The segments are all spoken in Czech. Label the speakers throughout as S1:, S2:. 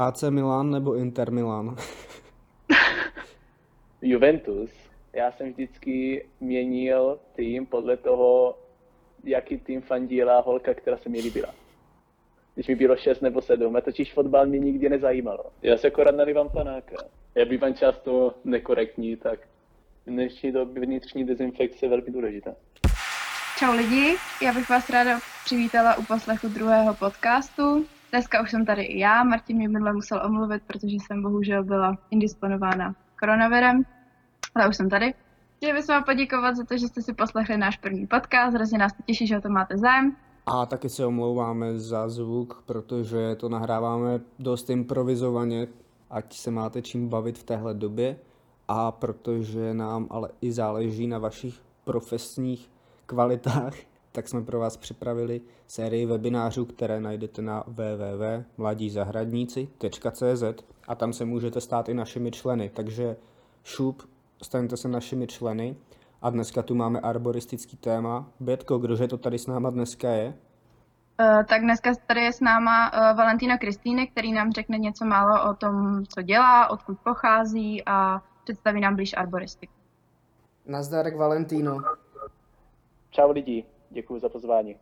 S1: AC Milan nebo Inter Milan?
S2: Juventus. Já jsem vždycky měnil tým podle toho, jaký tým fandila holka, která se mi líbila. Když mi bylo 6 nebo 7, a totiž fotbal mě nikdy nezajímalo. Já se akorát nalívám panáka. Já bývám často nekorektní, tak v dnešní době vnitřní dezinfekce je velmi důležitá.
S3: Čau lidi, já bych vás ráda přivítala u poslechu druhého podcastu. Dneska už jsem tady i já, Martin mě minule musel omluvit, protože jsem bohužel byla indisponována koronavirem, ale už jsem tady. Chtěli bychom vám poděkovat za to, že jste si poslechli náš první podcast, hrozně nás to těší, že o to máte zájem.
S1: A taky se omlouváme za zvuk, protože to nahráváme dost improvizovaně, ať se máte čím bavit v téhle době. A protože nám ale i záleží na vašich profesních kvalitách, tak jsme pro vás připravili sérii webinářů, které najdete na www.mladízahradníci.cz a tam se můžete stát i našimi členy. Takže šup, staňte se našimi členy. A dneska tu máme arboristický téma. Bětko, kdože to tady s náma dneska je?
S3: Uh, tak dneska tady je s náma uh, Valentína Kristýny, který nám řekne něco málo o tom, co dělá, odkud pochází a představí nám blíž arboristiku.
S1: Nazdar, Valentíno.
S2: Čau lidi, děkuji za pozvání.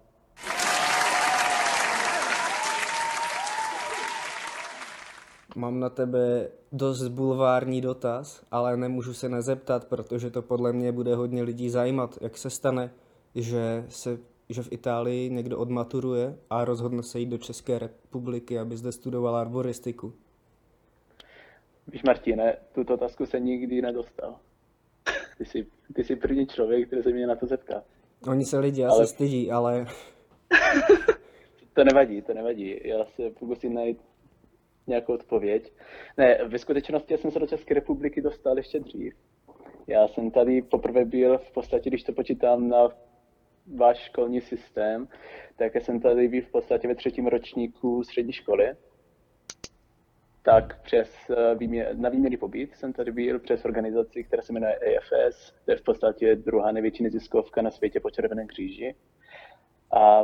S1: Mám na tebe dost bulvární dotaz, ale nemůžu se nezeptat, protože to podle mě bude hodně lidí zajímat. Jak se stane, že, se, že v Itálii někdo odmaturuje a rozhodne se jít do České republiky, aby zde studoval arboristiku?
S2: Víš, Martine, tuto otázku se nikdy nedostal. Ty jsi, ty jsi první člověk, který se mě na to zeptá.
S1: Oni se lidi ale... asi stydí, ale...
S2: to nevadí, to nevadí. Já se pokusím najít nějakou odpověď. Ne, ve skutečnosti jsem se do České republiky dostal ještě dřív. Já jsem tady poprvé byl v podstatě, když to počítám na váš školní systém, tak jsem tady byl v podstatě ve třetím ročníku střední školy. Tak přes eh, výmě, na výměný pobyt jsem tady byl přes organizaci, která se jmenuje AFS, to je v podstatě druhá největší neziskovka na světě po Červeném kříži. A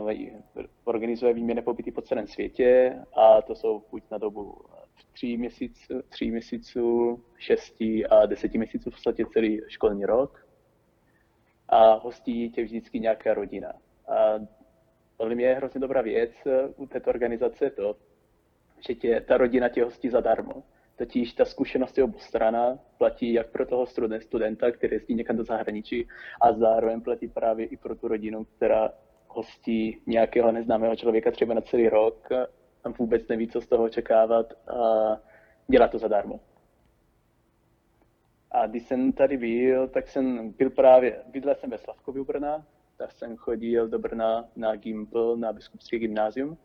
S2: organizuje výměny pobyty po celém světě a to jsou buď na dobu tří měsíců, tří měsíců, šesti a deseti měsíců v podstatě celý školní rok. A hostí tě vždycky nějaká rodina. A podle mě je hrozně dobrá věc u této organizace to, že tě, ta rodina tě hostí zadarmo. Totiž ta zkušenost je obostrana, platí jak pro toho studenta, který jezdí někam do zahraničí, a zároveň platí právě i pro tu rodinu, která hostí nějakého neznámého člověka třeba na celý rok, tam vůbec neví, co z toho očekávat a dělá to zadarmo. A když jsem tady byl, tak jsem byl právě, bydlel jsem ve Slavkově u Brna, tak jsem chodil do Brna na Gimpl, na biskupské gymnázium.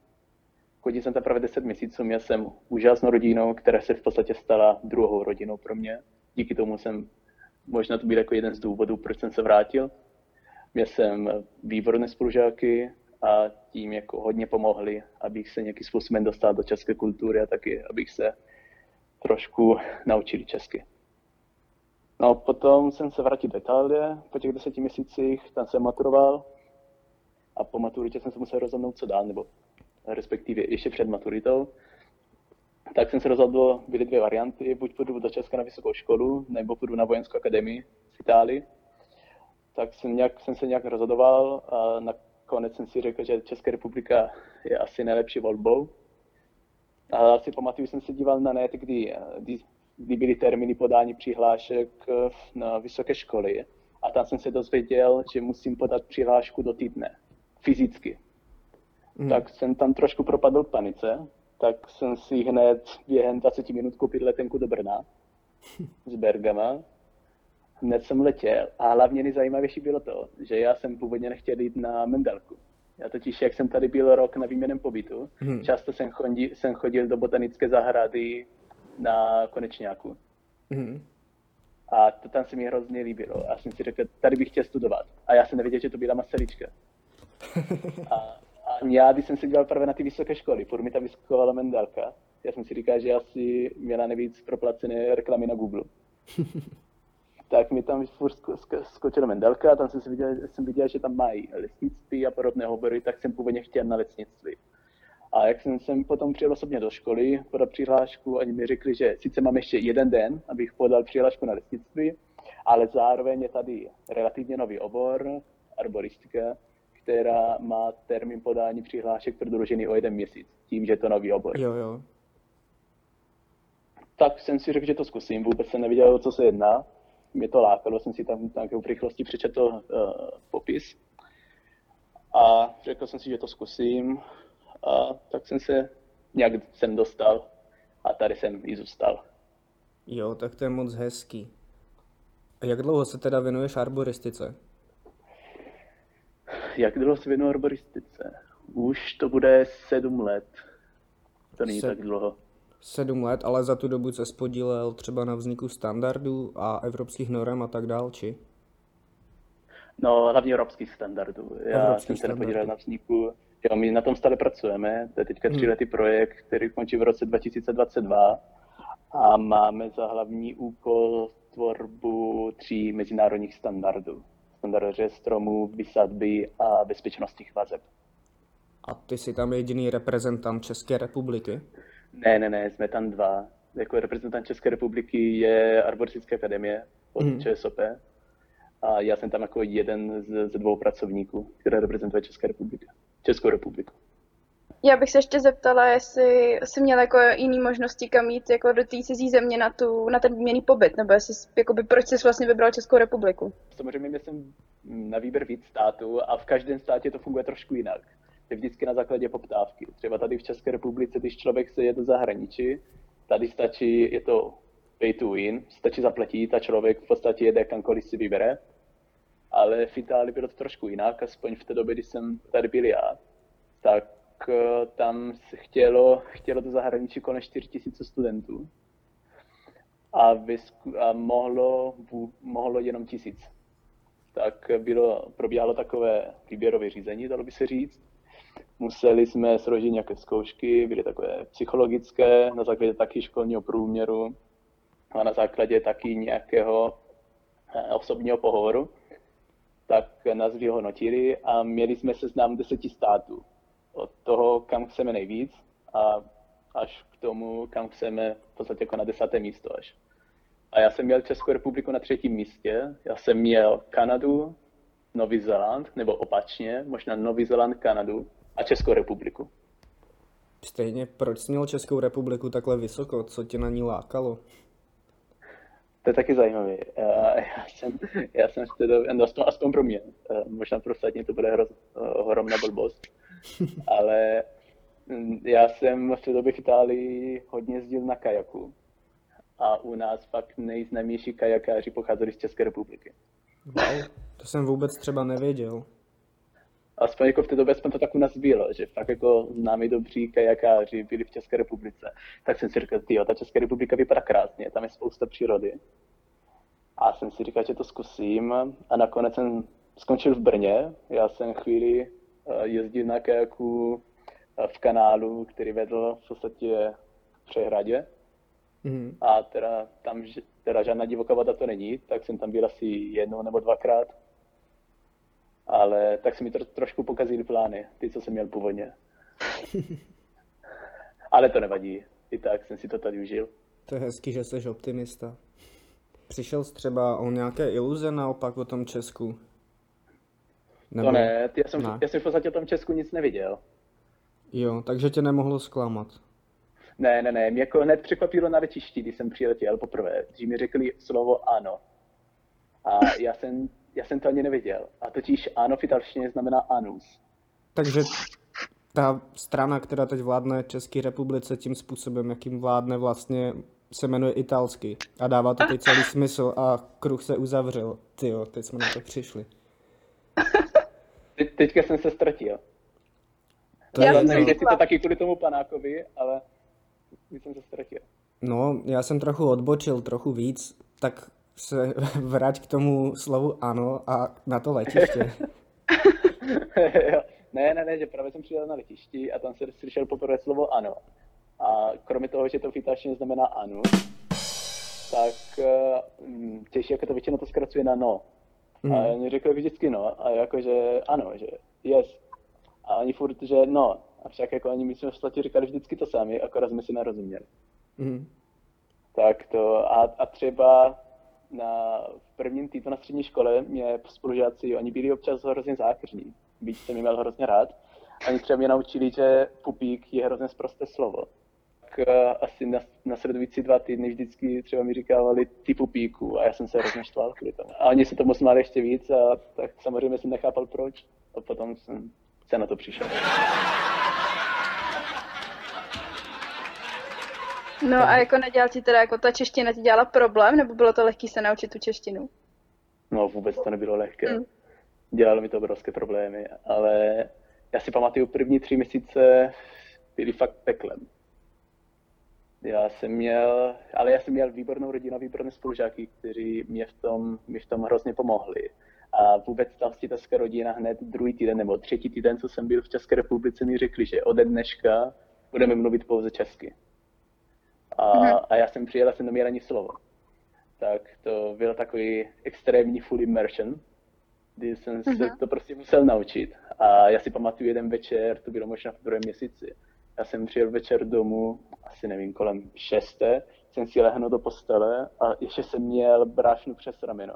S2: Chodil jsem tam právě 10 měsíců, měl jsem úžasnou rodinu, která se v podstatě stala druhou rodinou pro mě. Díky tomu jsem, možná to byl jako jeden z důvodů, proč jsem se vrátil. Měl jsem výborné spolužáky a tím jako hodně pomohli, abych se nějakým způsobem dostal do české kultury a taky, abych se trošku naučil česky. No potom jsem se vrátil do Itálie po těch deseti měsících, tam jsem maturoval a po maturitě jsem se musel rozhodnout, co dál, nebo respektive ještě před maturitou. Tak jsem se rozhodl, byly dvě varianty, buď půjdu do Česka na vysokou školu, nebo půjdu na vojenskou akademii v Itálii tak jsem, nějak, jsem se nějak rozhodoval a nakonec jsem si řekl, že Česká republika je asi nejlepší volbou. A asi pamatuju, jsem se díval na net, kdy, kdy, kdy byly termíny podání přihlášek na vysoké školy. A tam jsem se dozvěděl, že musím podat přihlášku do týdne, fyzicky. Hmm. Tak jsem tam trošku propadl panice, tak jsem si hned během 20 minut koupil letenku do Brna z Bergama hned jsem letěl a hlavně nejzajímavější bylo to, že já jsem původně nechtěl jít na Mendelku. Já totiž, jak jsem tady byl rok na výměném pobytu, hmm. často jsem chodil, jsem chodil do botanické zahrady na Konečňáku. Hmm. A to tam se mi hrozně líbilo. A jsem si řekl, tady bych chtěl studovat. A já jsem nevěděl, že to byla Maselička. A, a já, když jsem se díval právě na ty vysoké školy, furt mi tam vyskovala Mendelka, já jsem si říkal, že asi měla nejvíc proplacené reklamy na Google. tak mi tam furt skočila Mendelka a tam jsem, si viděl, jsem viděl, že tam mají lesnictví a podobné obory, tak jsem původně chtěl na lesnictví. A A jak jsem sem potom přijel osobně do školy podat přihlášku, oni mi řekli, že sice mám ještě jeden den, abych podal přihlášku na lesnictví, ale zároveň je tady relativně nový obor, arboristika, která má termín podání přihlášek prodloužený o jeden měsíc, tím, že je to nový obor.
S1: Jo, jo.
S2: Tak jsem si řekl, že to zkusím, vůbec jsem nevěděl, o co se jedná. Mě to lákalo, jsem si tam nějakou v rychlosti přečetl uh, popis. A řekl jsem si, že to zkusím. A tak jsem se nějak sem dostal a tady jsem i zůstal.
S1: Jo, tak to je moc hezký. A jak dlouho se teda věnuješ arboristice?
S2: Jak dlouho se věnuju arboristice? Už to bude sedm let. To není
S1: Se-
S2: tak dlouho.
S1: Sedm let, ale za tu dobu se spodílel třeba na vzniku standardů a evropských norm a tak dál, či?
S2: No, hlavně evropských standardů. Já
S1: Evropských
S2: jsem se nepodílel na vzniku. Jo, my na tom stále pracujeme. To je teďka
S1: Hmm.
S2: tříletý projekt, který končí v roce 2022 a máme za hlavní úkol tvorbu tří mezinárodních standardů. Standardy stromů, vysadby a bezpečnostních vazeb.
S1: A ty jsi tam jediný reprezentant České republiky?
S2: Ne, ne, ne, jsme tam dva. Jako reprezentant České republiky je Arboristická akademie od
S1: Mhm.
S2: ČSOP a já jsem tam jako jeden z, ze dvou pracovníků, který reprezentuje České republiku. Českou republiku.
S3: Já bych se ještě zeptala, jestli jsi měl jako jiný možnosti, kam jít jako do té cizí země na, tu, na ten výměný pobyt, nebo jestli, jakoby, proč jsi vlastně vybral Českou republiku?
S2: Samozřejmě měl jsem na výběr víc států a v každém státě to funguje trošku jinak. Je vždycky na základě poptávky. Třeba tady v České republice, když člověk se jede do zahraničí, tady stačí, je to pay to win, stačí zaplatit a člověk v podstatě jede kamkoliv si vybere. Ale v Itálii bylo to trošku jinak, aspoň v té době, kdy jsem tady byl já. Tak eh, tam se chtělo, chtělo do zahraničí kolem 4 000 studentů. A, vysku, a mohlo, mohlo jenom tisíc tak bylo, probíhalo takové výběrové řízení, dalo by se říct. Museli jsme složit nějaké zkoušky, byly takové psychologické, na základě taky školního průměru a na základě taky nějakého eh, osobního pohovoru. Tak nás vyhodnotili a měli jsme seznam deseti států. Od toho, kam chceme nejvíc a až k tomu, kam chceme v podstatě jako na desáté místo až. A já jsem měl Českou republiku na třetím místě. Já jsem měl Kanadu, Nový Zéland, nebo opačně, možná Nový Zéland, Kanadu a Českou republiku.
S1: Stejně, proč jsi měl Českou republiku takhle vysoko? Co tě na ní lákalo?
S2: To je taky zajímavé. Eh, Já jsem, já jsem v té době, no, aspoň, aspoň pro mě, eh, možná pro ostatní to bude hroz, eh, ohromná blbost, ale mm, já jsem v té době v Itálii hodně jezdil na kajaku. A u nás fakt nejznámější kajakáři pocházeli z České republiky.
S1: Wow, to jsem vůbec třeba nevěděl.
S2: aspoň jako v té době aspoň to tak u nás bylo, že fakt jako známí dobří kajakáři byli v České republice. Tak jsem si říkal, tyjo, ta Česká republika vypadá krásně, tam je spousta přírody. A jsem si říkal, že to zkusím a nakonec jsem skončil v Brně. Já jsem chvíli eh, jezdil na kajaku eh, v kanálu, který vedl v podstatě k přehradě.
S1: Mhm.
S2: A teda tam teda žádná divoká voda to není, tak jsem tam byl asi jednou nebo dvakrát. Ale tak se mi tro, trošku pokazily plány, ty, co jsem měl původně. Ale to nevadí, i tak jsem si to tady užil.
S1: To je hezký, že jsi optimista. Přišel jsi třeba o nějaké iluze naopak o tom Česku?
S2: To ne, ty- já jsem,
S1: ne.
S2: já jsem v podstatě o tom Česku nic neviděl.
S1: Jo, takže tě nemohlo zklamat.
S2: Ne, ne, ne, mě jako hned překvapilo na letišti, když jsem přiletěl poprvé, že mi řekli slovo ano. A já jsem, já jsem to ani nevěděl. A totiž ano v italštině znamená anus.
S1: Takže ta strana, která teď vládne České republice tím způsobem, jakým vládne vlastně, se jmenuje italsky. A dává to teď celý smysl a kruh se uzavřel. Ty jo, teď jsme na to přišli.
S2: Te, teďka jsem se ztratil.
S1: To
S3: Já jsem
S2: jestli to taky kvůli tomu panákovi, ale jsem se ztratil.
S1: No, já jsem trochu odbočil, trochu víc, tak se vrať k tomu slovu ano a na to letiště.
S2: Ne, ne, ne, že právě jsem přijel na letišti a tam se slyšel poprvé slovo ano. A kromě toho, že to v italštině znamená anu, tak uh, Češi jako to většinou to zkracuje na no.
S1: Mhm.
S2: A oni řekli vždycky no, a jakože ano, že yes. A oni furt, že no, A však jako oni, my jsme v slatě říkali vždycky to sami, akorát jsme si narozuměli.
S1: Mhm.
S2: Tak to a, a třeba na, v prvním týdnu na střední škole mě spolužáci, oni byli občas hrozně zákeřní, byť jsem je měl hrozně rád. Oni třeba mě naučili, že pupík je hrozně zprosté slovo. Uh, asi na, nasledující dva týdny vždycky třeba mi říkávali ty pupíku a já jsem se hrozně štval kvůli tomu. A oni se tomu smáli ještě víc a tak samozřejmě jsem nechápal proč. A potom jsem se na to přišel.
S3: No a jako nedělal ti teda, jako ta čeština ti dělala problém, nebo bylo to lehký se naučit tu češtinu?
S2: No vůbec to nebylo lehké.
S3: Mm.
S2: Dělalo mi to obrovské problémy, ale já si pamatuju první tři měsíce byly fakt peklem. Já jsem měl, ale já jsem měl výbornou rodinu, výborné spolužáky, kteří mě v tom, mi v tom hrozně pomohli. A vůbec ta hostitelská rodina hned druhý týden nebo třetí týden, co jsem byl v České republice, mi řekli, že ode dneška budeme mluvit pouze česky. A,
S3: Mhm.
S2: a já jsem přijel a jsem neměl ani slovo. Tak to byl takový extrémní full immersion, kdy jsem se
S3: Mhm.
S2: to prostě musel naučit. A já si pamatuju jeden večer, to bylo možná v druhém měsíci, já jsem přijel večer domů, asi nevím, kolem šesté, jsem si lehnul do postele a ještě jsem měl brášnu přes rameno.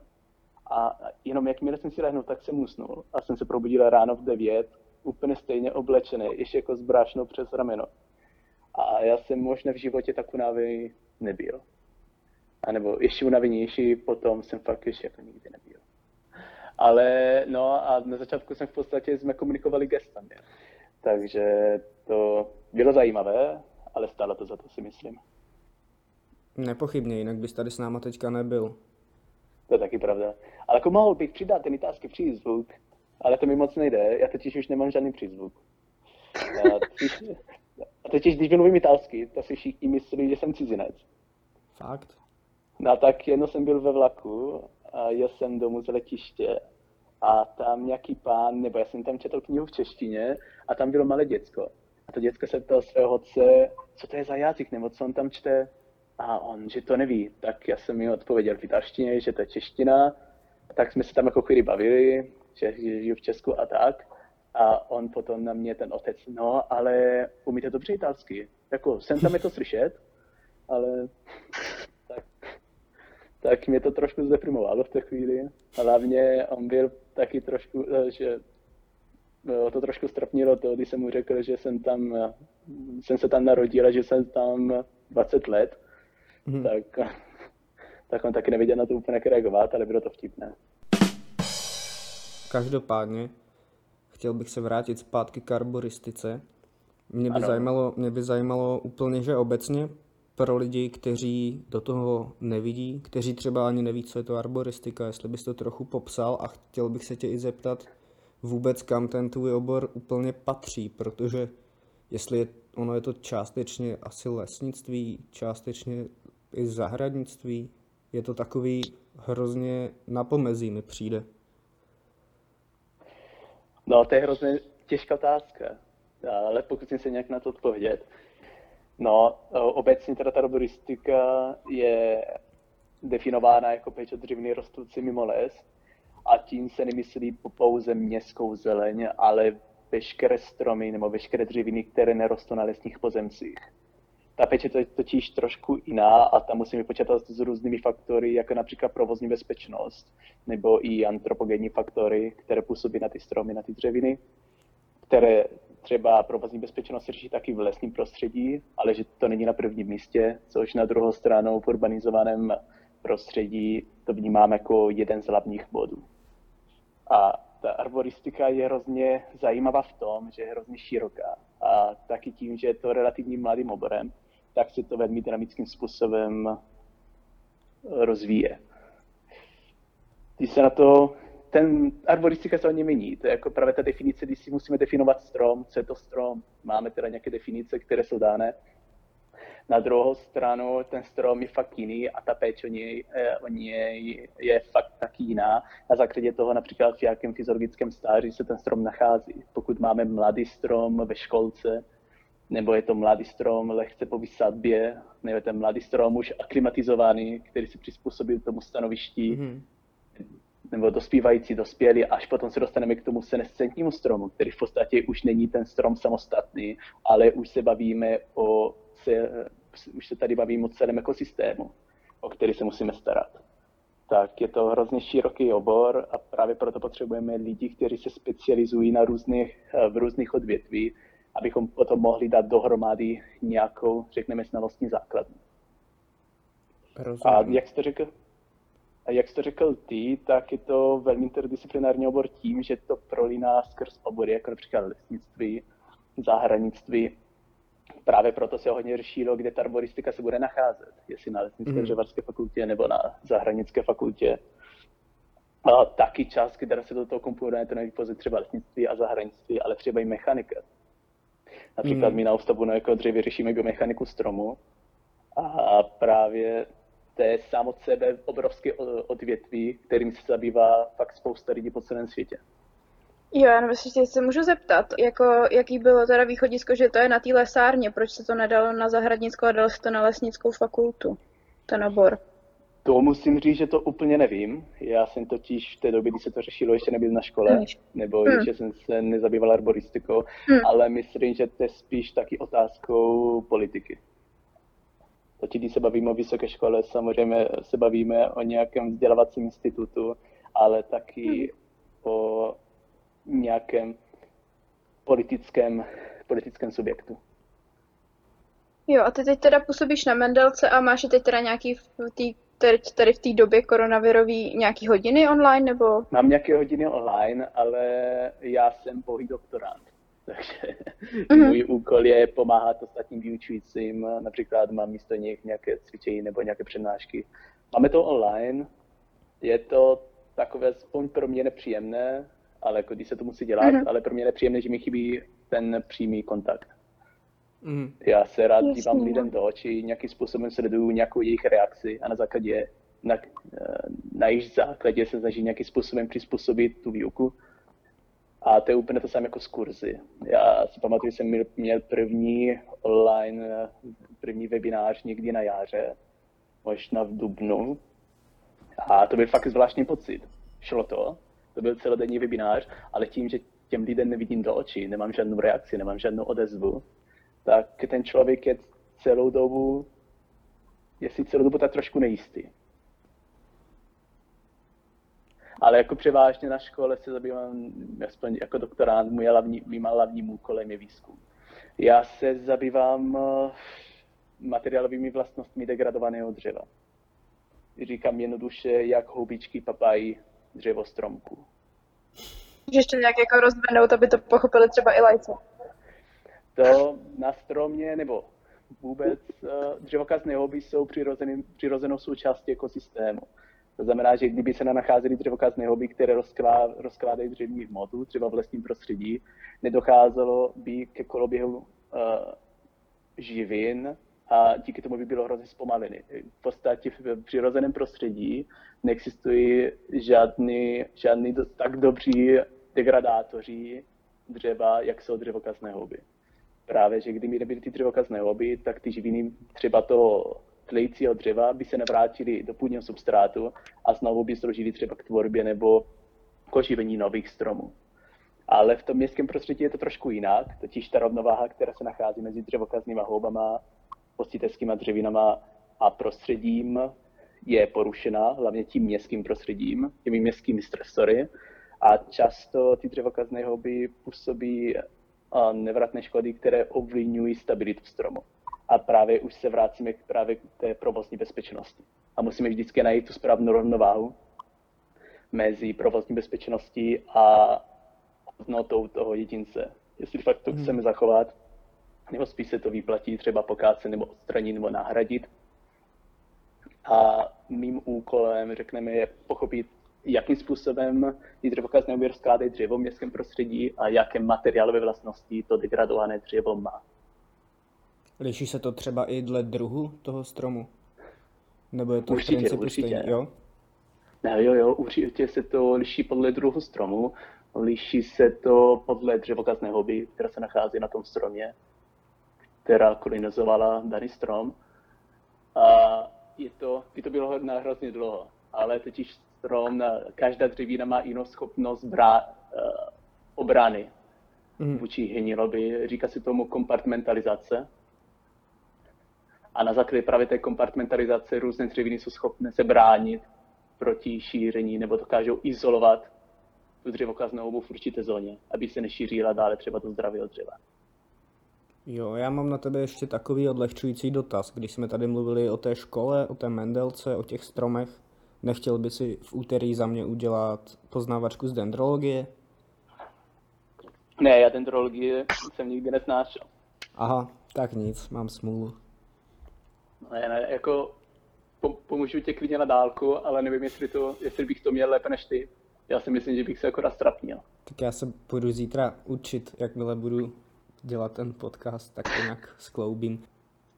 S2: A jenom jakmile jsem si lehnul, tak jsem usnul a jsem se probudil ráno v devět, úplně stejně oblečený, ještě jako s brášnou přes rameno. A já jsem možná v životě tak unavený nebyl. A nebo ještě unavenější potom jsem fakt ještě jako nikdy nebyl. Ale no a na začátku jsem v podstatě jsme komunikovali gestami. Takže to bylo zajímavé, ale stálo to za to si myslím.
S1: Nepochybně, jinak bys tady s náma teďka nebyl.
S2: To je taky pravda. Ale jako mohl bych přidat ten italský přízvuk, ale to mi moc nejde, já totiž už nemám žádný přízvuk. A totiž, a totiž když mluvím italsky, to si všichni myslí, že jsem cizinec.
S1: Fakt?
S2: No tak jedno jsem byl ve vlaku a jel jsem domů z letiště a tam nějaký pán, nebo já jsem tam četl knihu v češtině a tam bylo malé děcko. A to děcko se ptal svého otce, co to je za jazyk, nebo co on tam čte. A on, že to neví. Tak já jsem mi odpověděl v italštině, že to je čeština. Tak jsme se tam jako chvíli bavili, že, žiju v Česku a tak. A on potom na mě, ten otec, no, ale umíte dobře italsky. Jako, jsem tam je to slyšet, ale tak, tak mě to trošku zdeprimovalo v té chvíli. Hlavně on byl taky trošku, eh, že eh, to trošku strapnilo to, když jsem mu řekl, že jsem tam, eh, jsem se tam narodil a že jsem tam 20 let,
S1: Mhm.
S2: tak, tak on taky nevěděl na to úplně jak reagovat, ale bylo to vtipné.
S1: Každopádně, chtěl bych se vrátit zpátky k arboristice. Mě by,
S2: Ano.
S1: zajímalo, mě by zajímalo úplně, že obecně pro lidi, kteří do toho nevidí, kteří třeba ani neví, co je to arboristika, jestli bys to trochu popsal a chtěl bych se tě i zeptat vůbec, kam ten tvůj obor úplně patří, protože jestli je, ono je to částečně asi lesnictví, částečně i zahradnictví, je to takový hrozně na pomezí mi přijde.
S2: No, to je hrozně těžká otázka, ale pokusím se nějak na to odpovědět. No, obecně teda ta arboristika je definována jako péče dřeviny rostoucí mimo les a tím se nemyslí po- pouze městskou zeleň, ale veškeré stromy nebo veškeré dřeviny, které nerostou na lesních pozemcích. Ta péče to je totiž trošku jiná a tam musíme počítat s různými faktory, jako například provozní bezpečnost nebo i antropogenní faktory, které působí na ty stromy, na ty dřeviny, které třeba provozní bezpečnost řeší taky v lesním prostředí, ale že to není na prvním místě, což na druhou stranu v urbanizovaném prostředí to vnímám jako jeden z hlavních bodů. A ta arboristika je hrozně zajímavá v tom, že je hrozně široká. A taky tím, že je to relativně mladým oborem, tak se to velmi dynamickým způsobem rozvíje. Když se na to, ten arboristika se hodně mění, to je jako právě ta definice, když si musíme definovat strom, co je to strom, máme teda nějaké definice, které jsou dány. Na druhou stranu ten strom je fakt jiný a ta péče o něj, eh, o něj je fakt taky jiná. Na základě toho například v jakém fyziologickém stáří se ten strom nachází. Pokud máme mladý strom ve školce, nebo je to mladý strom lehce po vysadbě, nebo je ten mladý strom už aklimatizovaný, který si přizpůsobil tomu stanovišti,
S1: Mhm.
S2: nebo dospívající, dospělí, až potom se dostaneme k tomu senescentnímu stromu, který v podstatě už není ten strom samostatný, ale už se bavíme o, se, už se tady bavíme o celém ekosystému, o který se musíme starat. Tak je to hrozně široký obor a právě proto potřebujeme lidi, kteří se specializují na různých, v různých odvětví, abychom potom mohli dát dohromady nějakou, řekneme, znalostní základnu. A jak jste řekl, a jak jsi to řekl ty, tak je to velmi interdisciplinární obor tím, že to prolíná skrz obory, jako například lesnictví, zahradnictví. Právě proto se hodně řešilo, kde ta arboristika se bude nacházet, jestli na lesnické mm. dřevařské fakultě nebo na zahradnické fakultě. A taky část, která se do toho komponuje, to pouze třeba lesnictví a zahradnictví, ale třeba i mechanika. Například mm. my na ústavu na jako dřevě řešíme biomechaniku stromu a právě to je sám od sebe obrovské odvětví, kterým se zabývá fakt spousta lidí po celém světě.
S3: Jo, já nevím, jestli se můžu zeptat, jako, jaký bylo teda východisko, že to je na té lesárně, proč se to nedalo na zahradnickou a dalo se to na lesnickou fakultu, ten obor?
S2: To musím říct, že to úplně nevím. Já jsem totiž v té době, kdy se to řešilo, ještě nebyl na škole, hmm. nebo hmm. ještě jsem se nezabýval arboristikou, hmm. ale myslím, že to je spíš taky otázkou politiky. Totiž když se bavíme o vysoké škole, samozřejmě se bavíme o nějakém vzdělávacím institutu, ale taky hmm. o nějakém politickém, politickém subjektu.
S3: Jo, a ty teď teda působíš na Mendelce a máš teď teda nějaký v tý, teď tady v té době koronavirový nějaký hodiny online, nebo?
S2: Mám nějaké hodiny online, ale já jsem pouhý doktorant. Takže mm-hmm. můj úkol je pomáhat ostatním vyučujícím, například mám místo nich nějaké cvičení nebo nějaké přednášky. Máme to online, je to takové aspoň pro mě nepříjemné, ale jako když se to musí dělat, mm-hmm. ale pro mě nepříjemné, že mi chybí ten přímý kontakt. Mm. Já se rád Jasně. dívám lidem do očí, nějakým způsobem sleduju nějakou jejich reakci a na základě, na, na jejich základě se snaží nějakým způsobem přizpůsobit tu výuku. A to je úplně to samé jako z kurzy. Já si pamatuju, že jsem měl první online, první webinář někdy na jaře, možná v Dubnu. A to byl fakt zvláštní pocit. Šlo to, to byl celodenní webinář, ale tím, že těm lidem nevidím do očí, nemám žádnou reakci, nemám žádnou odezvu, tak ten člověk je celou dobu, je si celou dobu tak trošku nejistý ale jako převážně na škole se zabývám, aspoň jako doktorant, můj hlavní, mým hlavním úkolem je výzkum. Já se zabývám eh, materiálovými vlastnostmi degradovaného dřeva. Říkám jednoduše, jak houbičky papají dřevo stromku.
S3: Můžeš ještě nějak jako rozvinout, aby to pochopili třeba i lajce?
S2: To na stromě, nebo vůbec eh, dřevokazné houby jsou přirozenou součástí ekosystému. To znamená, že kdyby se nacházely dřevokazné hobby, které rozklá, rozkládají dřevní hmotu, třeba v lesním prostředí, nedocházelo by ke koloběhu uh, živin a díky tomu by bylo hrozně zpomaleny. V podstatě v přirozeném prostředí neexistují žádný, žádný tak dobří degradátoři dřeva, jak jsou dřevokazné houby. Právě, že kdyby nebyly ty dřevokazné houby, tak ty živiny třeba toho tlejícího dřeva by se navrátili do půdního substrátu a znovu by sloužili třeba k tvorbě nebo k oživení nových stromů. Ale v tom městském prostředí je to trošku jinak, totiž ta rovnováha, která se nachází mezi dřevokaznýma houbama, postiteckýma dřevinama a prostředím je porušena, hlavně tím městským prostředím, těmi městskými stresory. A často ty dřevokazné houby působí nevratné škody, které ovlivňují stabilitu stromu a právě už se vracíme k právě k té provozní bezpečnosti. A musíme vždycky najít tu správnou rovnováhu mezi provozní bezpečností a hodnotou toho jedince. Jestli fakt to hmm. chceme zachovat, nebo spíš se to vyplatí třeba pokácet nebo odstranit nebo nahradit. A mým úkolem, řekneme, je pochopit, jakým způsobem ty dřevokazné oběr skládají dřevo v městském prostředí a jaké materiálové vlastnosti to degradované dřevo má.
S1: Liší se to třeba i dle druhu toho stromu? Nebo je to
S2: určitě,
S1: v principu
S2: určitě.
S1: stejný? Jo?
S2: Ne, jo, jo, určitě se to liší podle druhu stromu. Liší se to podle dřevokazné hobby, která se nachází na tom stromě, která kolonizovala daný strom. A je to, by to bylo na hrozně dlouho, ale totiž strom, na, každá dřevina má jinou schopnost brá, uh, obrany
S1: Mhm.
S2: vůči hniloby. Říká se tomu kompartmentalizace. A na základě právě té kompartmentalizace různé dřeviny jsou schopné se bránit proti šíření nebo dokážou izolovat tu dřevokaznou houbu v určité zóně, aby se nešířila dále třeba do zdravého dřeva.
S1: Jo, já mám na tebe ještě takový odlehčující dotaz. Když jsme tady mluvili o té škole, o té Mendelce, o těch stromech, nechtěl by si v úterý za mě udělat poznávačku z dendrologie?
S2: Ne, já dendrologii jsem nikdy nesnášel.
S1: Aha, tak nic, mám smůlu.
S2: Ne, ne, jako po, pomůžu tě klidně na dálku, ale nevím, jestli, to, jestli bych to měl lépe než ty. Já si myslím, že bych se akorát strapnil.
S1: Tak já se půjdu zítra učit, jakmile budu dělat ten podcast, tak to nějak skloubím.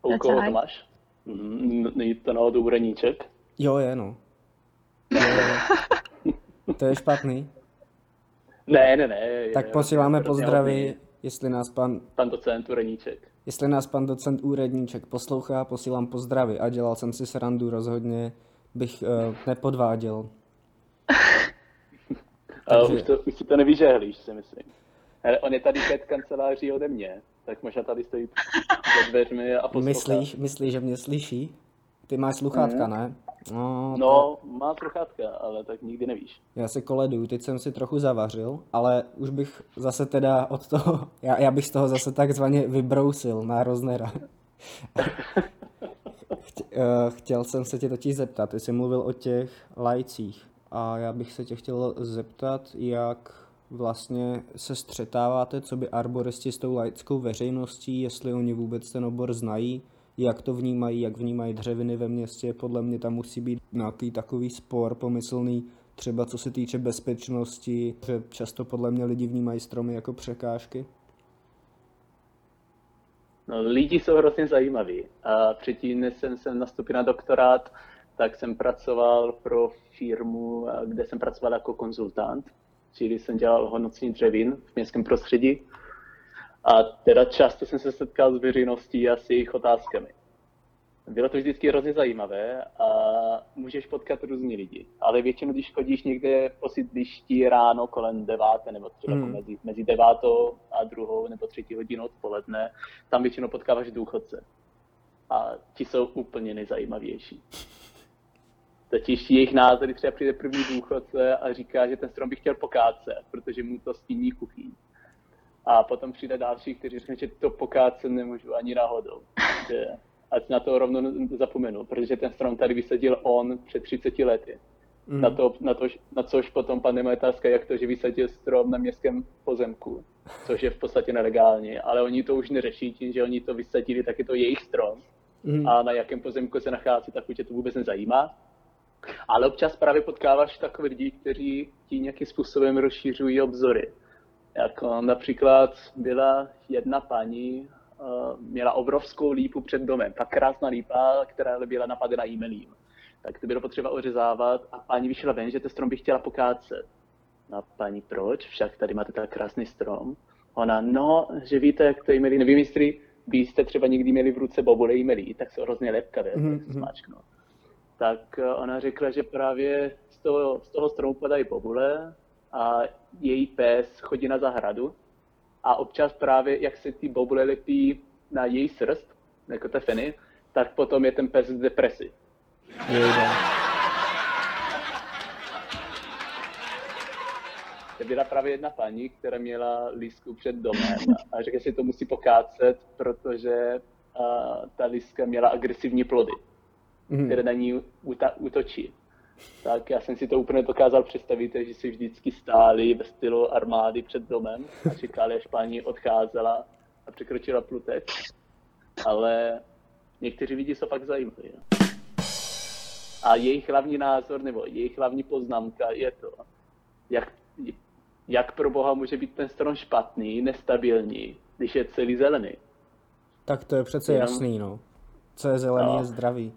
S2: U koho to máš? Mhm, Není to náhodou úraníček?
S1: Jo, je no. Je. To je špatný.
S2: Ne, ne, ne.
S1: Tak
S2: je
S1: posíláme pozdravy, jestli nás pan,
S2: Pan docent úraníček.
S1: jestli nás pan docent Úredníček poslouchá, posílám pozdravy a dělal jsem si srandu, rozhodně bych uh, nepodváděl.
S2: Ale
S1: Takže-
S2: už, to, už si to nevyžehlíš, si myslím. Ale on je tady pět kanceláří ode mě, tak možná tady stojí za dveřmi a poslouchá.
S1: Myslíš, myslíš, že mě slyší? Ty máš sluchátka, ne? No,
S2: No, má sluchátka, ale tak nikdy nevíš.
S1: Já se koleduju, teď jsem si trochu zavařil, ale už bych zase teda od toho, já, já bych z toho zase takzvaně vybrousil na Roznera. Eh, chtěl jsem se tě totiž zeptat, ty jsi mluvil o těch lajcích a já bych se tě chtěl zeptat, jak vlastně se střetáváte, co by arboristi s tou laickou veřejností, jestli oni vůbec ten obor znají, jak to vnímají, jak vnímají dřeviny ve městě. Podle mě tam musí být nějaký takový spor pomyslný, třeba co se týče bezpečnosti, že často podle mě lidi vnímají stromy jako překážky.
S2: No, lidi jsou hrozně zajímaví. A předtím, než jsem, jsem nastoupil na doktorát, tak jsem pracoval pro firmu, kde jsem pracoval jako konzultant, čili jsem dělal hodnocení dřevin v městském prostředí. A teda často jsem se setkal s veřejností a s jejich otázkami. Bylo to vždycky hrozně zajímavé a můžeš potkat různí lidi. Ale většinou, když chodíš někde po sídlišti ráno kolem deváté nebo třeba
S1: Hmm.
S2: mezi, mezi devátou a druhou nebo třetí hodinou odpoledne, tam většinou potkáváš důchodce. A ti jsou úplně nejzajímavější. Totiž jejich názory třeba přijde první důchodce a říká, že ten strom by chtěl pokácet, protože mu to stíní kuchyň. A potom přijde další, kteří řekne, že to pokácet nemůžu ani náhodou. Že ať na to rovno zapomenu, protože ten strom tady vysadil on před 30 lety.
S1: Mm.
S2: Na, to, na, to, na což potom pan nemá otázka, jak to, že vysadil strom na městském pozemku, což je v podstatě nelegální, ale oni to už neřeší tím, že oni to vysadili, tak je to jejich strom
S1: Mm.
S2: a na jakém pozemku se nachází, tak už tě to vůbec nezajímá. Ale občas právě potkáváš takové lidi, kteří ti nějakým způsobem rozšířují obzory. Jako například byla jedna paní, uh, měla obrovskou lípu před domem, tak krásná lípa, která byla napadena jímelím. Tak to bylo potřeba ořezávat a paní vyšla ven, že ten strom by chtěla pokácet. No a paní, proč? Však tady máte tak krásný strom. Ona, no, že víte, jak to jímelí, nevím, jestli byste třeba někdy měli v ruce bobule jímelí, tak jsou hrozně lepkavé,
S1: Mhm,
S2: mm-hmm.
S1: mhm.
S2: smáčknout. Tak eh, ona řekla, že právě z toho, z toho stromu padají bobule a její pes chodí na zahradu a občas právě, jak se ty bobule lepí na její srst, jako tefeny, tak potom je ten pes v depresi.
S1: Jejda.
S2: To byla právě jedna paní, která měla lísku před domem a řekla, že si to musí pokácet, protože uh, ta líska měla agresivní plody,
S1: Mm.
S2: které na ní uta- útočí. Tak já jsem si to úplně dokázal představit, že si vždycky stáli ve stylu armády před domem a čekali, až paní odcházela a překročila plutek. Ale někteří lidi jsou fakt zajímaví. A jejich hlavní názor nebo jejich hlavní poznámka je to, jak, jak pro Boha může být ten strom špatný, nestabilní, když je celý zelený.
S1: Tak to je přece
S2: Jenom-
S1: jasný, no. Co je zelený,
S2: No.
S1: je zdravý.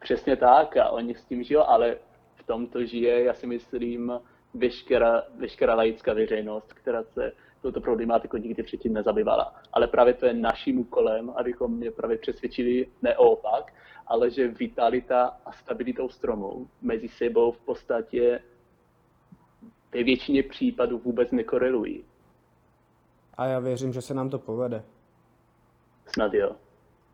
S2: Přesně tak a oni s tím žijou, ale v tom to žije, já si myslím, veškerá, veškerá laická veřejnost, která se touto problematikou nikdy předtím nezabývala. Ale právě to je naším úkolem, abychom mě právě přesvědčili neopak, ale že vitalita a stabilitou stromů mezi sebou v podstatě ve většině případů vůbec nekorelují.
S1: A já věřím, že se nám to povede.
S2: Snad jo.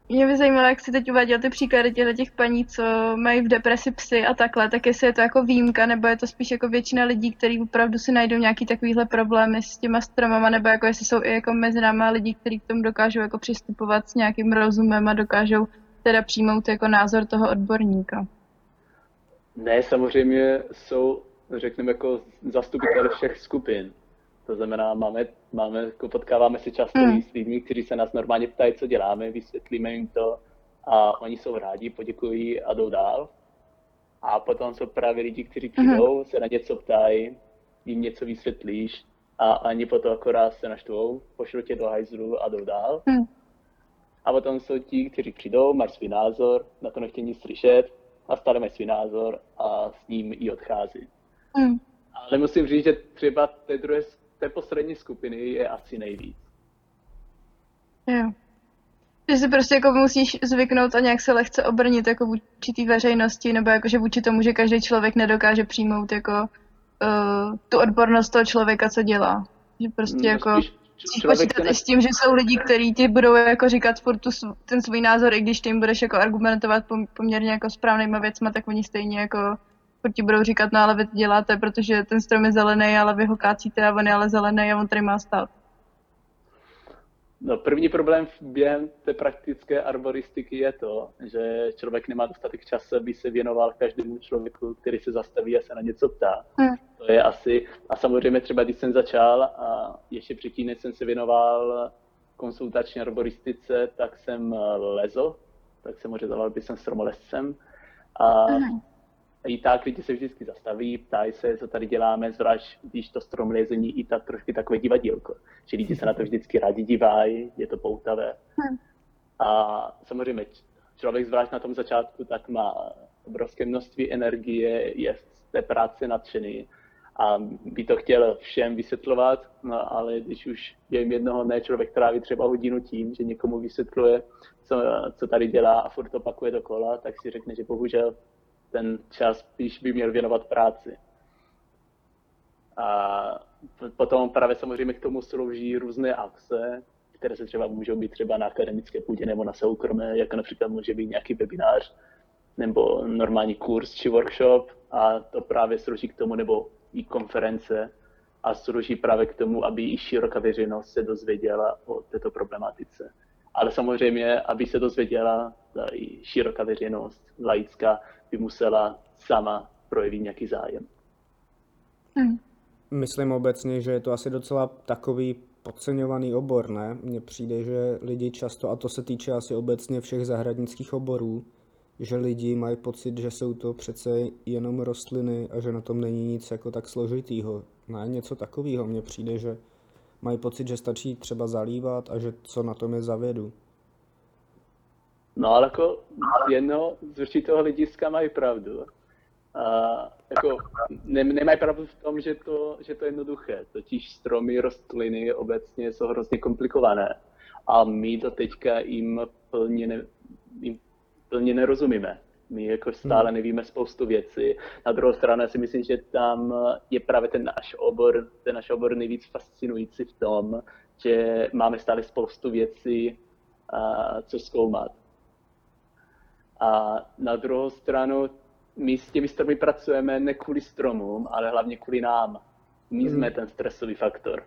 S3: Mě by zajímalo, jak si teď uváděl ty příklady těchto těch paní, co mají v depresi psy a takhle, tak jestli je to jako výjimka, nebo je to spíš jako většina lidí, kteří opravdu si najdou nějaký takovýhle problémy s těma stromama, nebo jako jestli jsou i jako mezi náma lidi, kteří k tomu dokážou jako přistupovat s nějakým rozumem a dokážou teda přijmout jako názor toho odborníka.
S2: Ne, samozřejmě jsou, řekněme, jako zastupitelé všech skupin. To znamená, máme, máme, jako potkáváme se často
S3: Mm.
S2: s lidmi, kteří se nás normálně ptají, co děláme, vysvětlíme jim to a oni jsou rádi, poděkují a jdou dál. A potom jsou právě lidi, kteří přijdou, se na něco ptají, jim něco vysvětlíš a ani potom akorát se naštvou, pošlou tě do hajzlu a jdou dál.
S3: Mm.
S2: A potom jsou ti, kteří přijdou, mají svůj názor, na to nechtějí nic slyšet a stále mají svůj názor a s ním i odchází.
S3: Hmm.
S2: Ale musím říct, že třeba té druhé, té poslední skupiny je asi nejvíc.
S3: Jo. Že si prostě jako musíš zvyknout a nějak se lehce obrnit jako vůči té veřejnosti, nebo jako, že vůči tomu, že každý člověk nedokáže přijmout jako uh, tu odbornost toho člověka, co dělá. Že prostě jako
S2: No, spíš
S3: musíš počítat i s tím, že jsou lidi, kteří ti budou jako říkat furt tu, ten svůj názor, i když ty jim budeš jako argumentovat pom- poměrně jako správnýma věcma, tak oni stejně jako furt ti budou říkat, no ale vy to děláte, protože ten strom je zelený, ale vy ho kácíte a on je ale zelený a on tady má stát.
S2: No, první problém v- během té praktické arboristiky je to, že člověk nemá dostatek času, aby se věnoval každému člověku, který se zastaví a se na něco ptá.
S3: Hmm.
S2: To je asi, a samozřejmě třeba když jsem začal a ještě předtím, než jsem se věnoval konsultační arboristice, tak jsem eh, lezl, tak jsem ořezoval, byl jsem stromolezcem. A i tak lidi se vždycky zastaví, ptají se, co tady děláme, zvlášť když to stromlezení i tak trošku takové divadílko. Že lidi se na to vždycky rádi dívají, je to poutavé.
S3: Hmm.
S2: A samozřejmě člověk zvlášť na tom začátku tak má obrovské množství energie, je z té práce nadšený a by to chtěl všem vysvětlovat, no, ale když už během jednoho dne člověk tráví třeba hodinu tím, že někomu vysvětluje, co, co tady dělá a furt opakuje dokola, tak si řekne, že bohužel ten čas spíš by měl věnovat práci. A potom právě samozřejmě k tomu slouží různé akce, které se třeba můžou být třeba na akademické půdě nebo na soukromé, jako například může být nějaký webinář nebo normální kurz či workshop a to právě slouží k tomu, nebo i konference a slouží právě k tomu, aby i široká veřejnost se dozvěděla o této problematice. Ale samozřejmě, aby se dozvěděla, ta i široká veřejnost, laická, by musela sama projevit nějaký zájem.
S3: Hmm.
S1: Myslím obecně, že je to asi docela takový podceňovaný obor, ne? Mně přijde, že lidi často, a to se týče asi obecně všech zahradnických oborů, že lidi mají pocit, že jsou to přece jenom rostliny a že na tom není nic jako tak složitýho. Ne, něco takového. Mně přijde, že mají pocit, že stačí třeba zalívat a že co na tom je za vědu.
S2: No ale jako jedno, z určitého hlediska mají pravdu. A jako ne, nemají pravdu v tom, že to, že to je jednoduché. Totiž stromy, rostliny obecně jsou hrozně komplikované. A my do teďka jim plně, ne, jim plně nerozumíme. My jako stále nevíme spoustu věcí. Na druhou stranu já si myslím, že tam je právě ten náš obor, ten náš obor nejvíc fascinující v tom, že máme stále spoustu věcí, a, co zkoumat. A na druhou stranu, my s těmi stromy pracujeme ne kvůli stromům, ale hlavně kvůli nám. My jsme ten stresový faktor.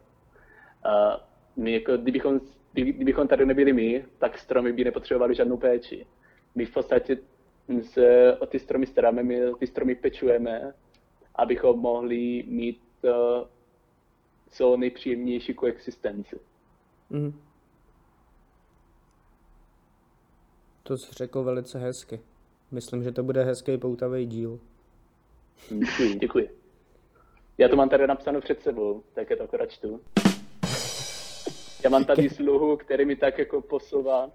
S2: A my jako, kdybychom, kdyby- kdybychom tady nebyli my, tak stromy by nepotřebovaly žádnou péči. My v podstatě se o ty stromy staráme, my o ty stromy pečujeme, abychom mohli mít uh, co nejpříjemnější koexistenci.
S1: Mhm. To jsi řekl velice hezky. Myslím, že to bude hezký poutavý díl.
S2: Děkuji, děkuji. Já to mám tady napsáno před sebou, tak je to akorát čtu. Já mám tady sluhu, který mi tak jako posouvá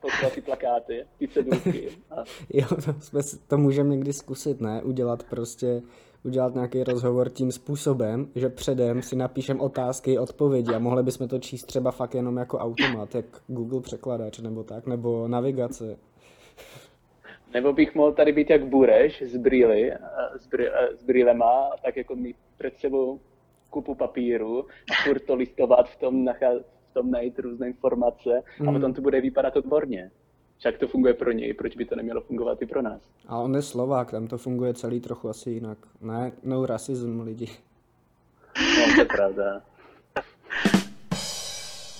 S2: poslat ty plakáty, ty cedulky. A...
S1: Jo, to, jsme, to můžeme někdy zkusit, ne? Udělat prostě, udělat nějaký rozhovor tím způsobem, že předem si napíšem otázky, odpovědi a mohli bychom to číst třeba fakt jenom jako automat, jak Google překladač nebo tak, nebo navigace.
S2: Nebo bych mohl tady být jak Bureš z brýly, s, brý, s brýlema, tak jako mít před sebou kupu papíru a furt to listovat v tom, nacházet, tom najít různé informace a
S1: Mm.
S2: potom to bude vypadat odborně. Však to funguje pro něj, proč by to nemělo fungovat i pro nás?
S1: A on je Slovák, tam to funguje celý trochu asi jinak. Ne, no rasism lidi.
S2: No, to je pravda.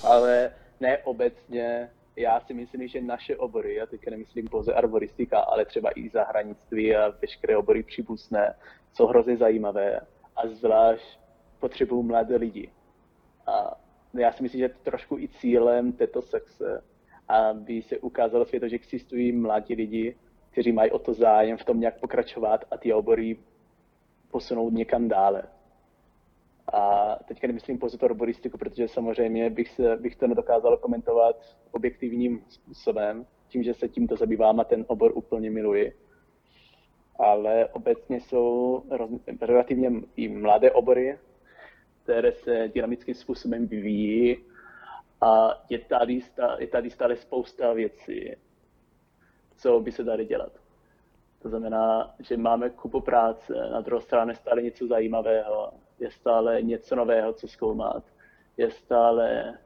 S2: Ale ne obecně, já si myslím, že naše obory, já teďka nemyslím pouze arboristika, ale třeba i zahranictví a veškeré obory příbuzné, jsou hrozně zajímavé a zvlášť potřebují mladé lidi. A já si myslím, že to trošku i cílem této sekce, aby se ukázalo světu, že existují mladí lidi, kteří mají o to zájem v tom nějak pokračovat a ty obory posunout někam dále. A teďka nemyslím pouze to roboristiku, protože samozřejmě bych, se, bych to nedokázal komentovat objektivním způsobem, tím, že se tímto zabývám a ten obor úplně miluji. Ale obecně jsou relativně i mladé obory, které se dynamickým způsobem vyvíjí a je tady, stále, je tady stále spousta věcí, co by se dali dělat. To znamená, že máme kupu práce, na druhé straně stále něco zajímavého, je stále něco nového, co zkoumat, je stále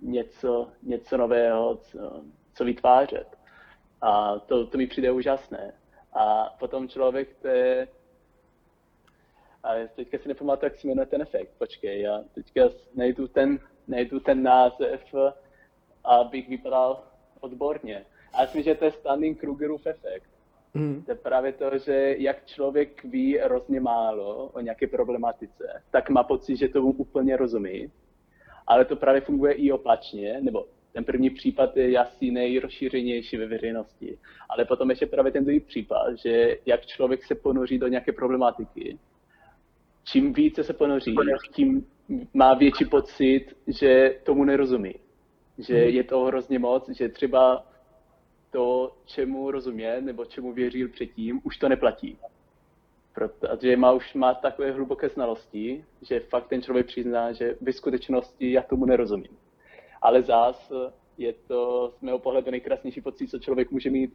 S2: něco, něco nového, co, co vytvářet. A to, to mi přijde úžasné. A potom člověk, to je, a teďka si nepamatuju, jak se jmenuje ten efekt, počkej, já teďka najdu ten, najdu ten název, abych vypadal odborně. A já myslím, že to je standing Krugerův efekt.
S1: Mm.
S2: To je právě to, že jak člověk ví hrozně málo o nějaké problematice, tak má pocit, že tomu úplně rozumí. Ale to právě funguje i opačně, nebo ten první případ je asi nejrozšířenější ve veřejnosti. Ale potom ještě právě ten druhý případ, že jak člověk se ponoří do nějaké problematiky, čím více se ponoří, tím má větší pocit, že tomu nerozumí. Že je to hrozně moc, že třeba to, čemu rozuměl nebo čemu věřil předtím, už to neplatí. Protože má už má takové hluboké znalosti, že fakt ten člověk přizná, že ve skutečnosti já tomu nerozumím. Ale zás je to z mého pohledu nejkrásnější pocit, co člověk může mít,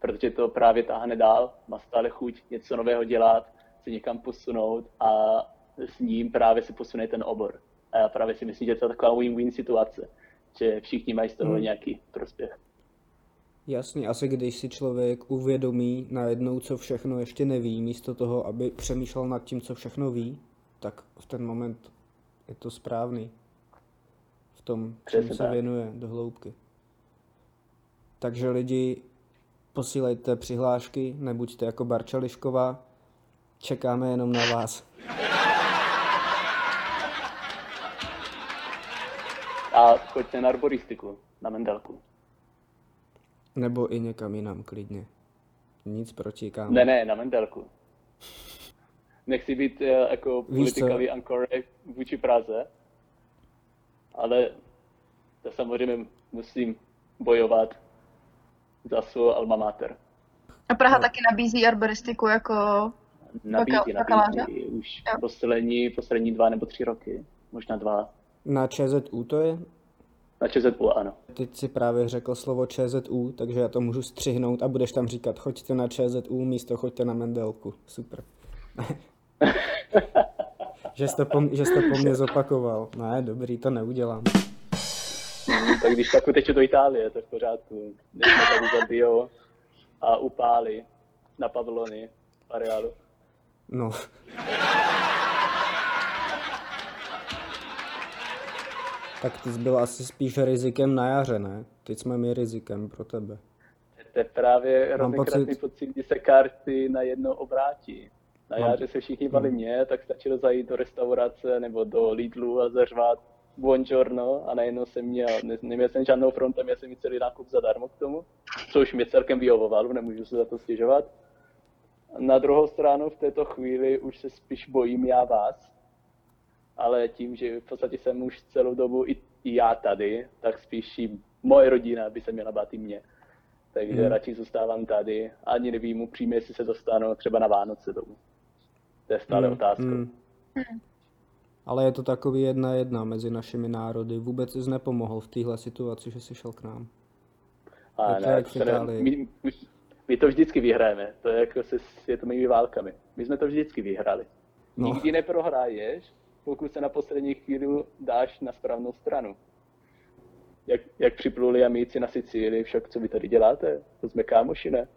S2: protože to právě táhne dál, má stále chuť něco nového dělat, se někam posunout a s ním právě se posune ten obor. A já právě si myslím, že to je taková win-win situace, že všichni mají z toho
S1: Hmm.
S2: nějaký prospěch.
S1: Jasně, asi když si člověk uvědomí najednou, co všechno ještě neví, místo toho, aby přemýšlel nad tím, co všechno ví, tak v ten moment je to správný. V tom, čemu se
S2: tak.
S1: věnuje do hloubky. Takže lidi, posílejte přihlášky, nebuďte jako Barča Lišková, čekáme jenom na vás.
S2: A choďte na arboristiku, na Mendelku.
S1: Nebo i někam jinam, klidně. Nic proti, kámo.
S2: Ne, ne, na Mendelku. Nechci být uh, jako politically uncorrect vůči Praze, ale to samozřejmě musím bojovat za svou alma mater.
S3: A Praha taky nabízí arboristiku jako...
S2: Nabízí,
S3: bakaláře?
S2: nabízí už
S3: Jo.
S2: poslední, poslední dva nebo tři roky, možná dva.
S1: Na ČZU to je?
S2: Na ČZU ano.
S1: Teď si právě řekl slovo ČZU, takže já to můžu střihnout a budeš tam říkat, choďte na ČZU, místo choďte na Mendelku. Super. že, jsi to po, že jsi to po mně zopakoval. Ne, dobrý, to neudělám.
S2: Tak když tak uteču do Itálie, to je v pořádku. Nechme tady zabijou a upálí na pavilony v areálu.
S1: No. Tak ty jsi byl asi spíš rizikem na jaře, ne? Teď jsme my rizikem pro tebe.
S2: To je právě hrozně
S1: pocit-
S2: krásný pocit, kdy se karty najednou obrátí. Na
S1: Mám-
S2: jaře se všichni bali mě, tak stačilo zajít do restaurace nebo do Lidlu a zařvat buongiorno a najednou jsem měl, ne, neměl jsem žádnou frontu, měl jsem mít celý nákup zadarmo k tomu, což mě celkem vyhovovalo, nemůžu se za to stěžovat. Na druhou stranu v této chvíli už se spíš bojím já vás, ale tím, že v podstatě jsem už celou dobu i, i já tady, tak spíš i moje rodina by se měla bát i mě. Takže
S1: Hmm.
S2: radši zůstávám tady. Ani nevím upřímně, jestli se dostanu třeba na Vánoce domů. To je stále
S1: Mm,
S2: otázka.
S1: mm. Ale je to takový jedna jedna mezi našimi národy. Vůbec jsi nepomohl v téhle situaci, že jsi šel k nám.
S2: A
S1: Je to
S2: ne,
S1: jak
S2: ne, my, my to vždycky vyhrajeme. To je jako se světovými válkami. My jsme to vždycky vyhrali.
S1: No.
S2: Nikdy neprohraješ, pokud se na poslední chvíli dáš na správnou stranu. Jak, jak připluli amíci na Sicílii, však co vy tady děláte? To jsme kámoši, ne?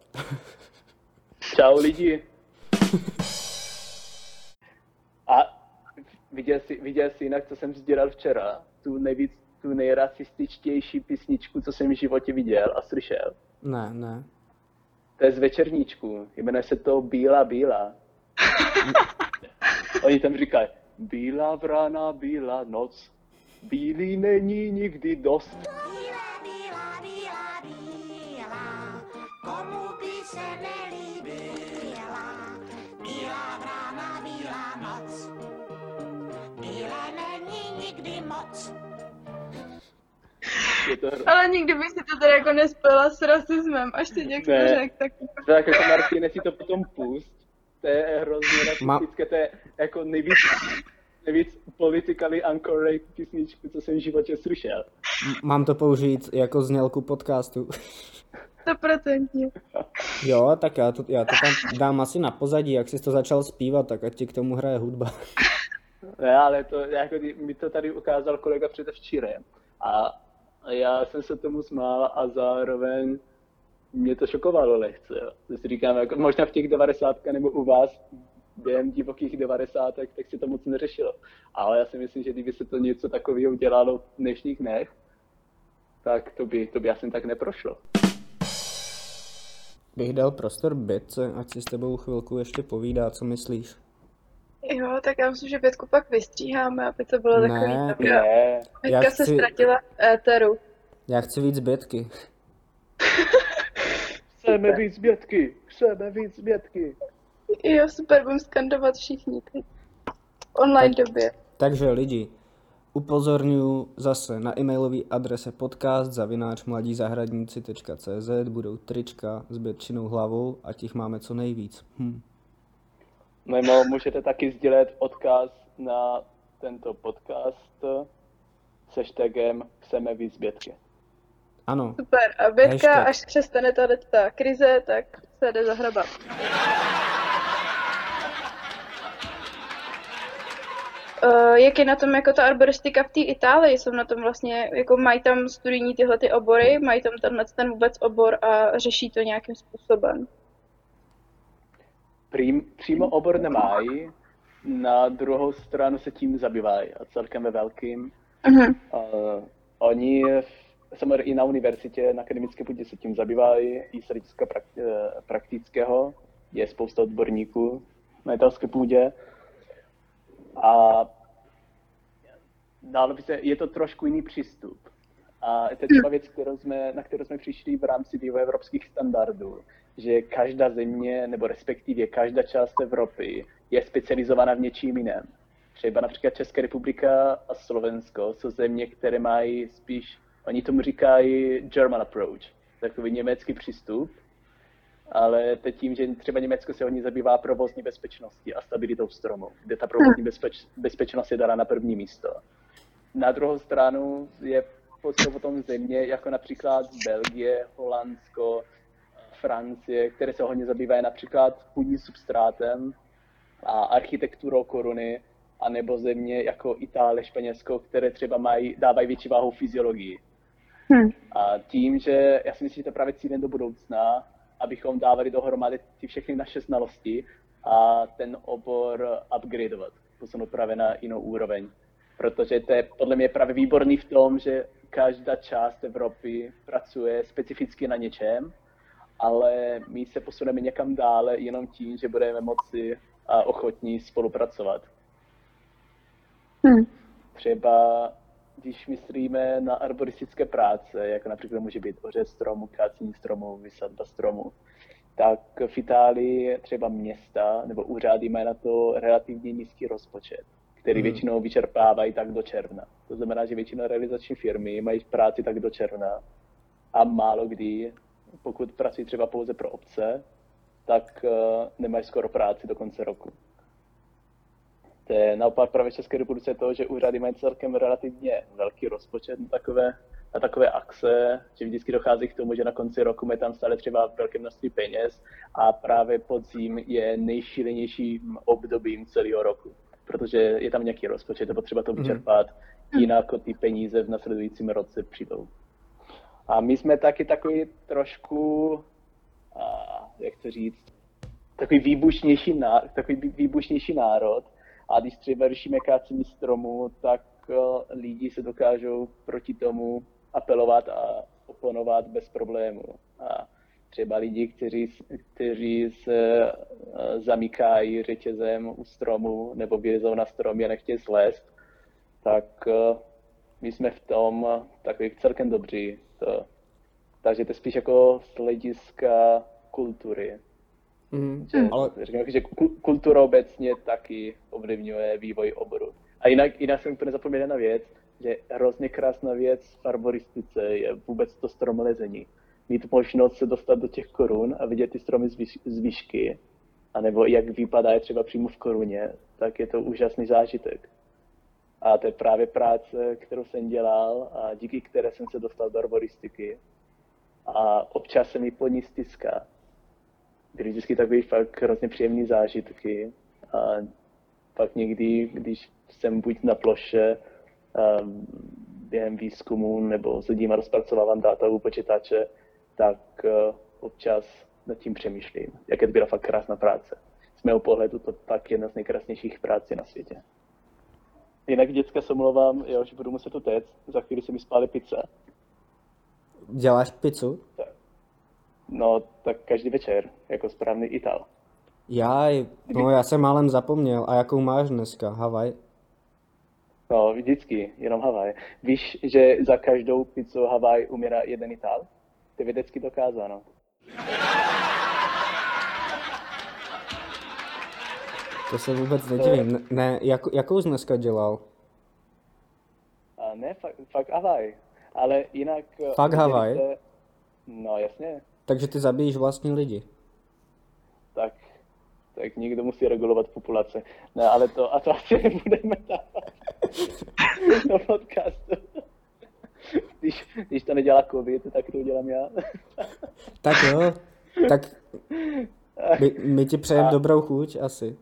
S2: Čau lidi. A viděl jsi, viděl jsi jinak, co jsem sdělal včera? Tu nejvíc, tu nejrasističtější písničku, co jsem v životě viděl a slyšel.
S1: Ne, ne.
S2: To je z večerníčku. Jmenuje se to Bílá bílá. Oni tam říkají, bílá vrana, bílá noc, bílý není nikdy dost. Je to.
S3: Ale nikdy bych si to tady jako nespojila s rasismem, až teď jak
S2: Ne.
S3: to řekl, tak
S2: Tak jako Martine si to potom pust. To je hrozně rasistické, to je jako nejvíc, nejvíc politically incorrect písničku, co jsem v životě slyšel.
S1: M- Mám to použít jako znělku podcastu.
S3: stoprocentně.
S1: Jo, tak já to, já to tam dám asi na pozadí, jak jsi to začal zpívat, tak ať ti k tomu hraje hudba.
S2: Ne, ale to, jako, mi to tady ukázal kolega předevčírem. A já jsem se tomu smál a zároveň mě to šokovalo lehce. Jo. Si říkám, jako, možná v těch 90 nebo u vás během divokých 90 tak se to moc neřešilo. Ale já si myslím, že kdyby se to něco takového udělalo v dnešních dnech, tak to by, to by asi tak neprošlo.
S1: Bych dal prostor Bětce, ať si s tebou chvilku ještě povídá, co myslíš.
S3: Jo, tak já myslím, že Bětku pak vystříháme, aby to bylo
S1: Ne,
S3: takový.
S2: Ne,
S1: Já
S3: Bětka se
S1: chci-
S3: ztratila v éteru.
S1: Já chci víc Bětky.
S2: chceme víc bětky, chceme víc bětky.
S3: Jo, super, budeme skandovat všichni teď. V online
S1: Tak-
S3: době.
S1: Takže lidi, upozorňuji zase na e-mailové adrese podcast zavináč mladízahradníci.cz budou trička s Bětčinou hlavou a těch máme co nejvíc. Hm.
S2: Nebo můžete taky sdílet odkaz na tento podcast s hashtagem Chceme víc bětky.
S1: Ano,
S3: Super. A Bětka,
S1: Hashtag.
S3: až přestane tady ta krize, tak se jde zahrabat. Uh, jak je na tom jako ta arboristika v té Itálii? Jsou na tom vlastně, jako mají tam studijní tyhle ty obory, mají tam tenhle ten vůbec obor a řeší to nějakým způsobem.
S2: Prým, přímo obor nemají, na druhou stranu se tím zabývají a celkem ve velkým.
S3: Mhm.
S2: Uh, oni samozřejmě i na univerzitě, na akademické půdě se tím zabývají, i z hlediska prak, eh, praktického. Je spousta odborníků na italské půdě. A by se, je to trošku jiný přístup. A to je třeba věc, kterou jsme, na kterou jsme přišli v rámci vývoje evropských standardů, že každá země, nebo respektive každá část Evropy je specializovaná v něčím jiném. Třeba například Česká republika a Slovensko jsou země, které mají spíš, oni tomu říkají German approach, takový německý přístup, ale teď tím, že třeba Německo se hodně zabývá provozní bezpečností a stabilitou stromu, kde ta provozní bezpeč, bezpečnost je dala na první místo. Na druhou stranu je potom země, jako například Belgie, Holandsko, Francie, které se hodně zabývají například půdním substrátem a architekturou koruny, anebo země jako Itálie, Španělsko, které třeba mají, dávají větší váhu fyziologii.
S3: Hm.
S2: A tím, že já si myslím, že to je právě cílem do budoucna, abychom dávali dohromady ty všechny naše znalosti a ten obor upgradeovat, posunout právě na jinou úroveň. Protože to je podle mě právě výborný v tom, že každá část Evropy pracuje specificky na něčem, ale my se posuneme někam dále jenom tím, že budeme moci a ochotní spolupracovat.
S3: Hm.
S2: Třeba když myslíme na arboristické práce, jako například může být ořez stromu, kácení stromu, vysadba stromu, tak v Itálii třeba města nebo úřady mají na to relativně nízký rozpočet, který
S1: Hmm.
S2: většinou vyčerpávají tak do června. To znamená, že většinou realizační firmy mají práci tak do června a málo kdy, pokud pracují třeba pouze pro obce, tak uh, nemají skoro práci do konce roku. To je naopak právě v České republice to, že úřady mají celkem relativně velký rozpočet na takové, na takové akce, že vždycky dochází k tomu, že na konci roku mají tam stále třeba velké množství peněz a právě podzim je nejšílenějším obdobím celého roku, protože je tam nějaký rozpočet, je potřeba to vyčerpat, jinak ty peníze v nasledujícím roce přijdou. A my jsme taky takový trošku, a, jak to říct, takový výbušnější, ná, takový vý- výbušnější národ. A když třeba řešíme kácení stromů, tak uh, lidi se dokážou proti tomu apelovat a oponovat bez problému. A třeba lidi, kteří, kteří se uh, zamykají řetězem u stromu nebo vylezou na stromy a nechtějí slézt, tak uh, my jsme v tom takový celkem dobří. To, takže to je spíš jako z hlediska kultury.
S1: Mhm.
S2: Že,
S1: Ale
S2: řekněme, že ku- kultura obecně taky ovlivňuje vývoj oboru. A jinak, jinak jsem úplně zapomněl na věc, že hrozně krásná věc v arboristice je vůbec to stromolezení. Mít možnost se dostat do těch korun a vidět ty stromy z, výš, z výšky, anebo jak vypadá je třeba přímo v koruně, tak je to úžasný zážitek. A to je právě práce, kterou jsem dělal a díky které jsem se dostal do arboristiky. A občas se mi po ní stiská byly vždycky takový fakt hrozně příjemný zážitky. A pak někdy, když jsem buď na ploše um, během výzkumu nebo sedím a rozpracovávám data u počítače, tak uh, občas nad tím přemýšlím, jak to byla fakt krásná práce. Z mého pohledu to fakt jedna z nejkrásnějších prací na světě. Jinak děcka se omlouvám, jo, že budu muset utéct, za chvíli se mi spálí pizza.
S1: děláš pizzu?
S2: No, tak každý večer, jako správný Ital.
S1: Jaj, no já jsem málem zapomněl. A jakou máš dneska? Havaj?
S2: No, vždycky, jenom Havaj. Víš, že za každou pizzu Havaj umírá jeden Ital? To je vědecky dokázáno.
S1: To se vůbec nedivím. Ne, ne jak, jakou jsi dneska dělal?
S2: A ne, fakt, fakt Havaj. Ale jinak... eh,
S1: Fakt Havaj?
S2: jste- No, jasně.
S1: Takže ty zabíjíš vlastní lidi.
S2: Tak, tak někdo musí regulovat populace. Ne, ale to, a to asi nebudeme dávat do podcastu. Když, když to nedělá covid, tak to udělám já.
S1: Tak jo, tak my, my ti přejeme dobrou chuť asi.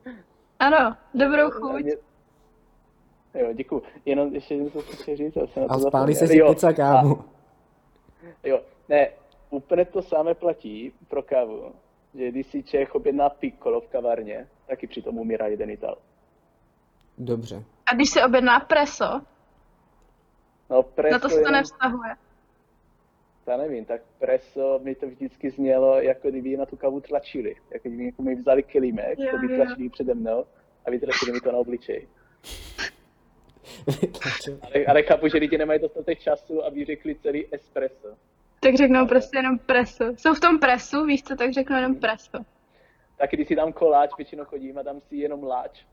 S3: Ano, dobrou chuť.
S2: Jo, děkuju. Jenom ještě něco chci říct, já jsem na to
S1: A spálí se si
S2: Jo,
S1: pizza, kámo.
S2: Jo, ne, úplně to samé platí pro kávu, že když si Čech objedná piccolo v kavárně, taky přitom umírá jeden Ital.
S1: Dobře.
S3: A když se objedná preso,
S2: No preso
S3: na to se to
S2: jenom-
S3: nevztahuje.
S2: Já nevím, tak preso mi to vždycky znělo, jako kdyby na tu kávu tlačili. Jako kdyby jako mi vzali kelímek, to by tlačili přede mnou a vytlačili mi to na obličej. Ale, ale chápu, že lidi nemají dostatek času, aby řekli celý espresso.
S3: Tak řeknou prostě jenom preso. Jsou v tom presu, víš co, tak řeknou jenom preso.
S2: Taky když si dám koláč, většinou chodím a dám si jenom láč.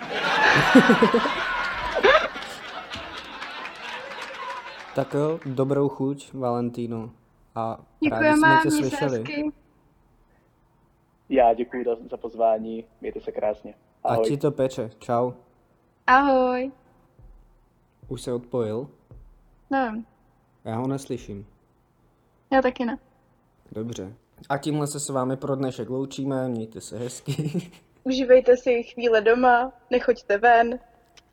S1: Tak jo, dobrou chuť, Valentino. A rádi
S3: Děkujeme,
S1: jsme tě slyšeli.
S3: hezky.
S2: Já děkuji za, za pozvání, mějte se krásně.
S1: A
S2: Ahoj.
S1: ti to peče. Čau.
S3: Ahoj.
S1: Už se odpojil?
S3: Nevím,
S1: Já ho neslyším.
S3: já taky ne.
S1: Dobře. A tímhle se s vámi pro dnešek loučíme, mějte se hezky.
S3: Užívejte si chvíle doma, nechoďte ven,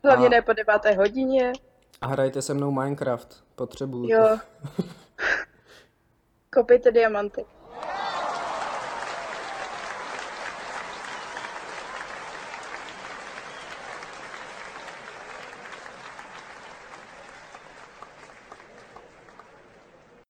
S3: hlavně
S1: A-
S3: ne po deváté hodině.
S1: A hrajte se mnou Minecraft. Potřebuju.
S3: Jo. Kopejte diamanty.